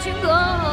情歌。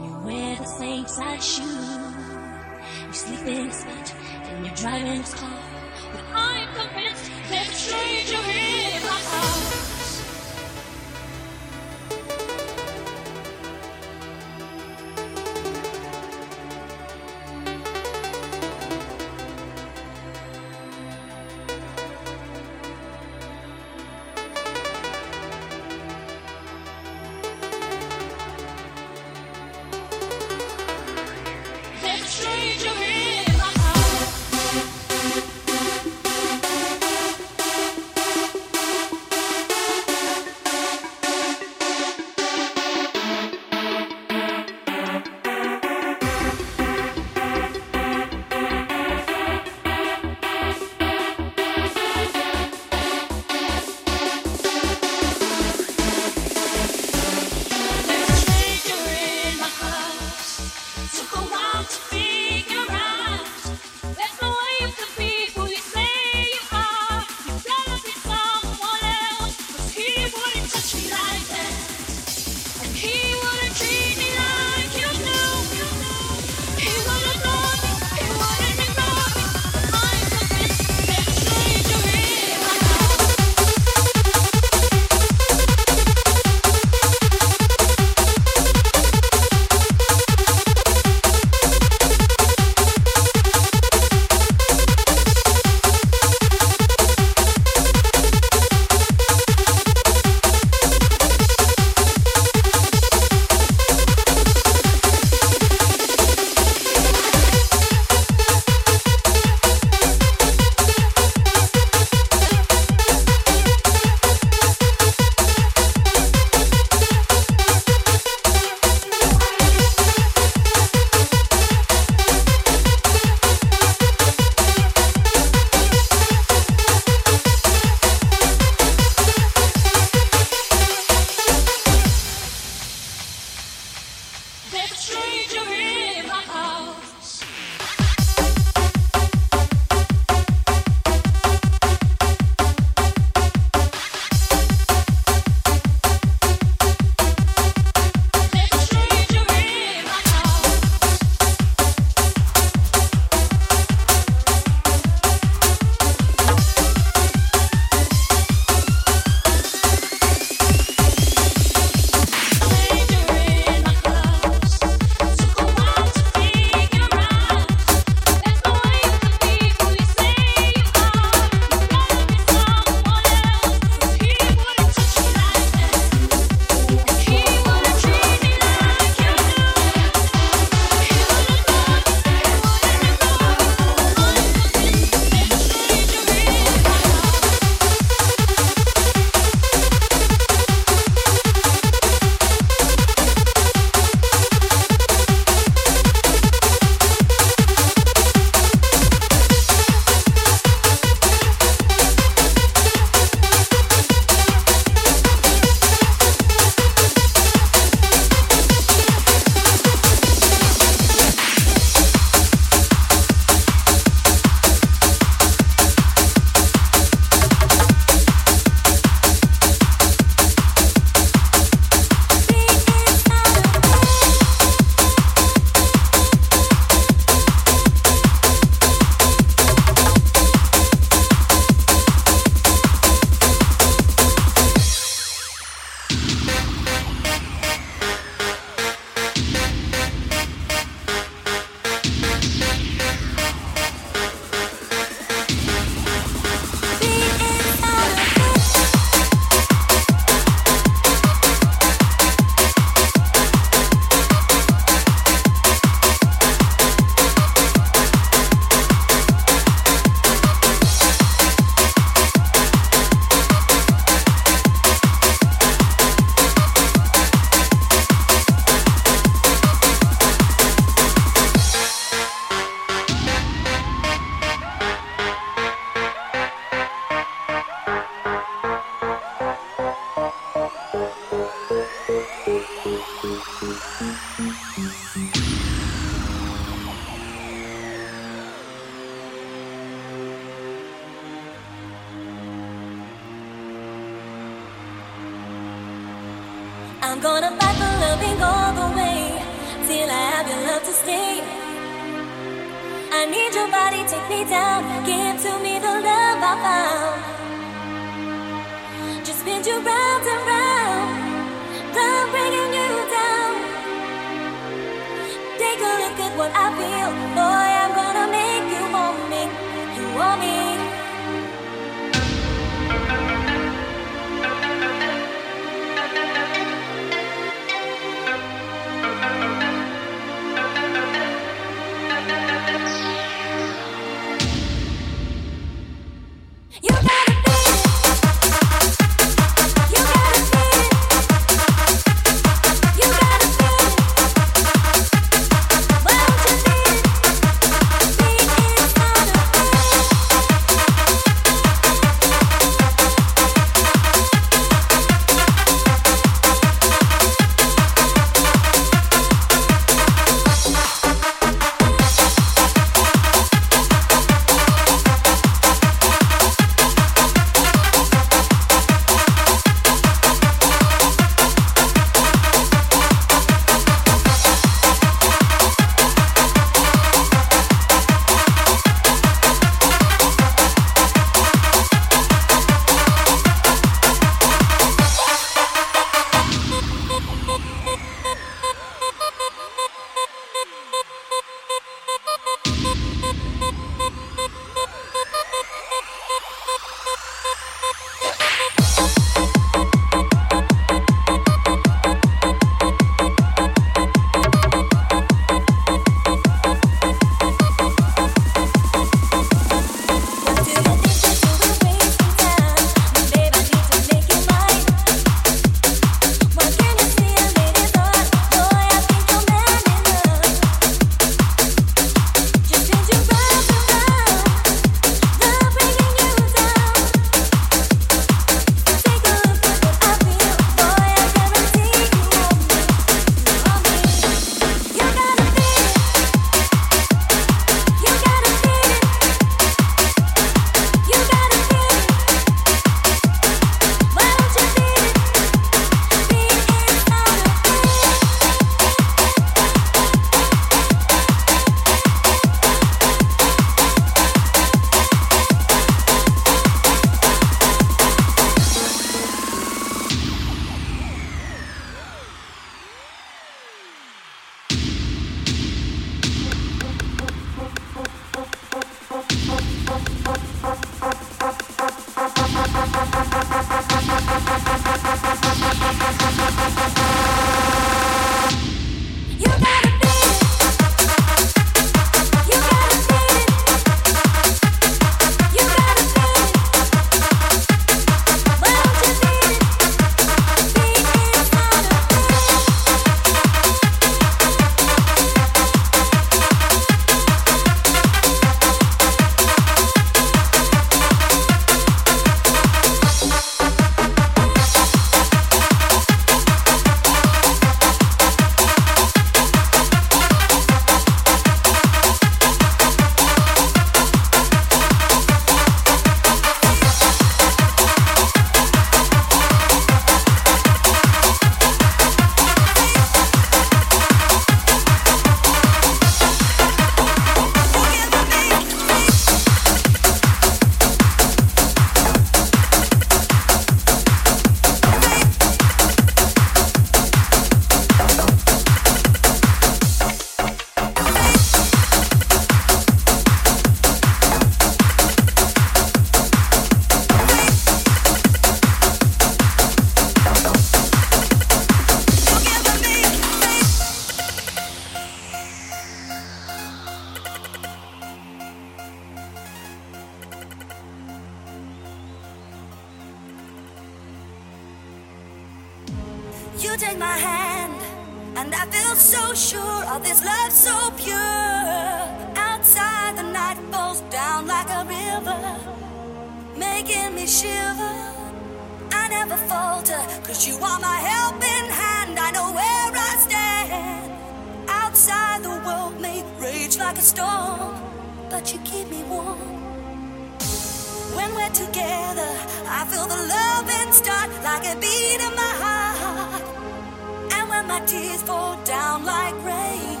fall down like rain.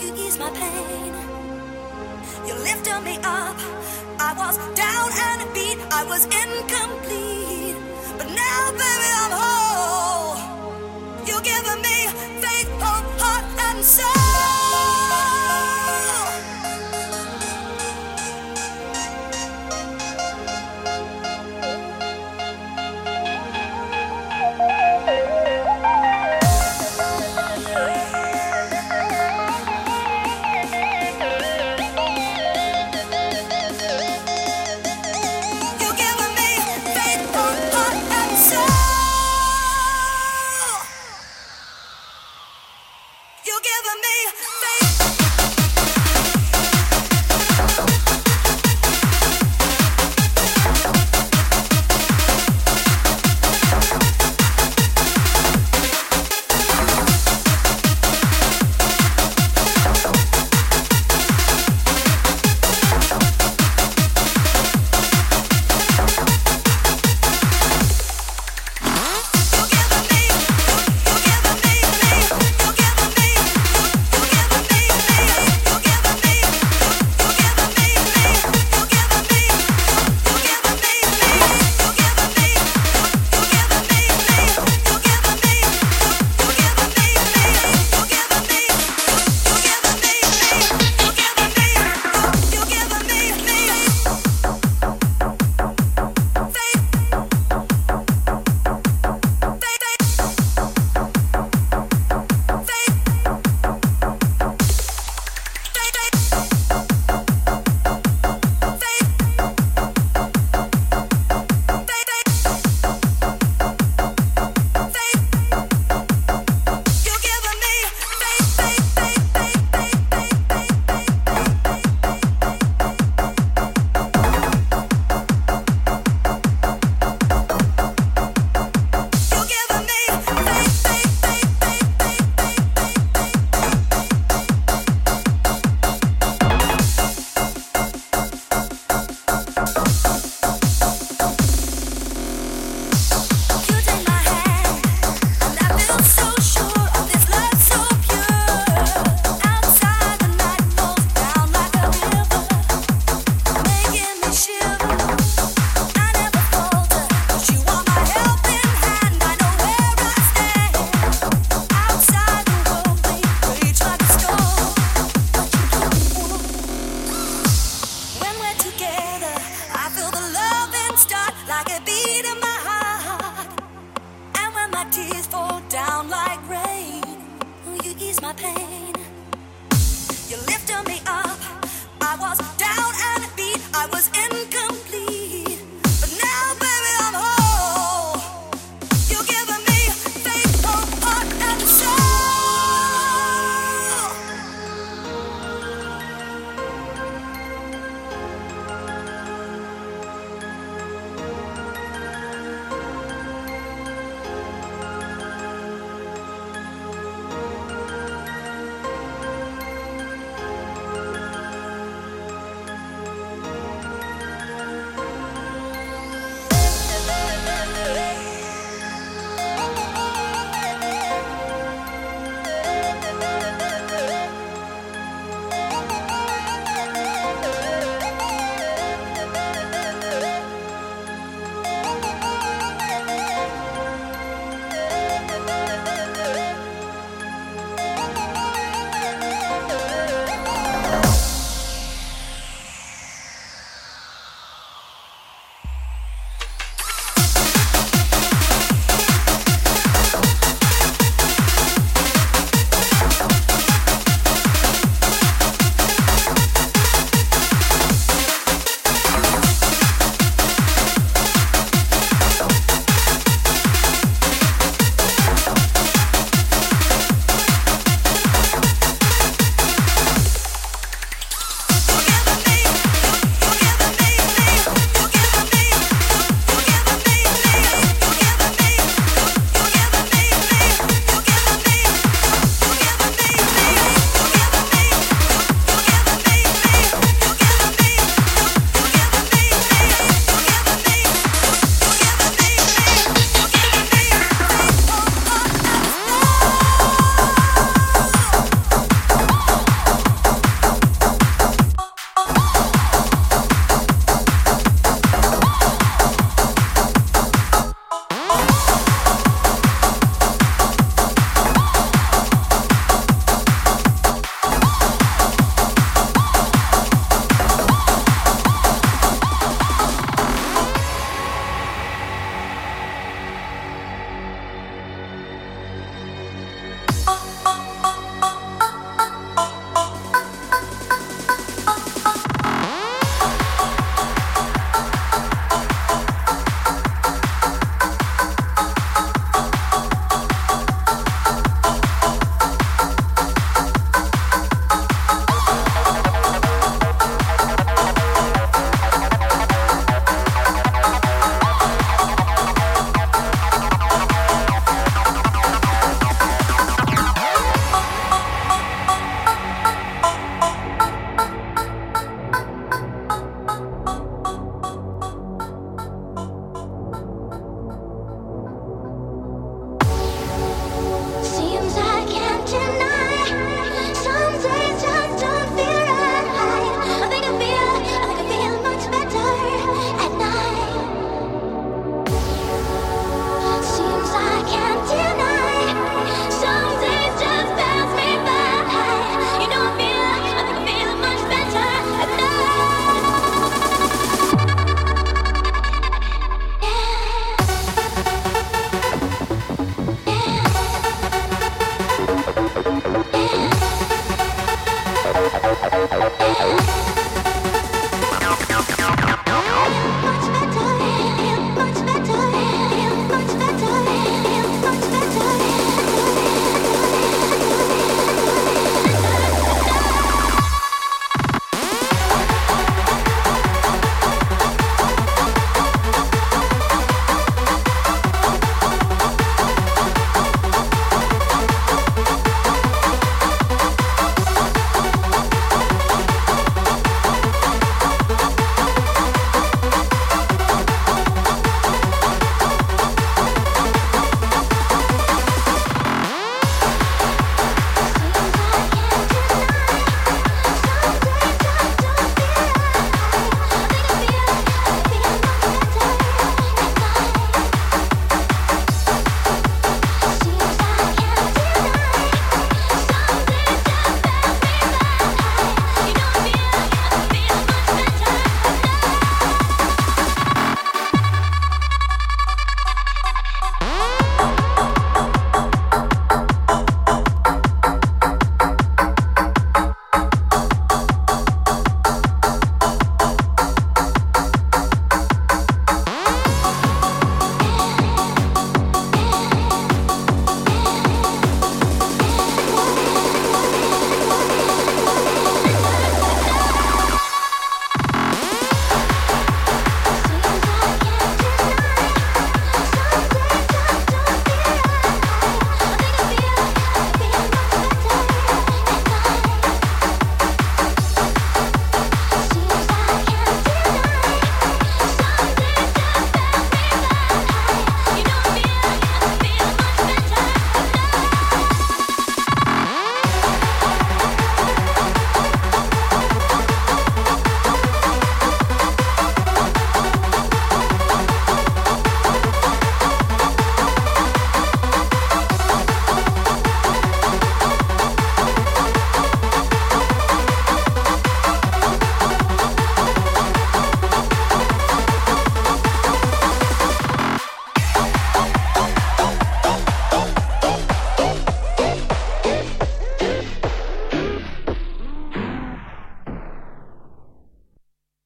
You ease my pain. You lifted me up. I was down and beat. I was incomplete.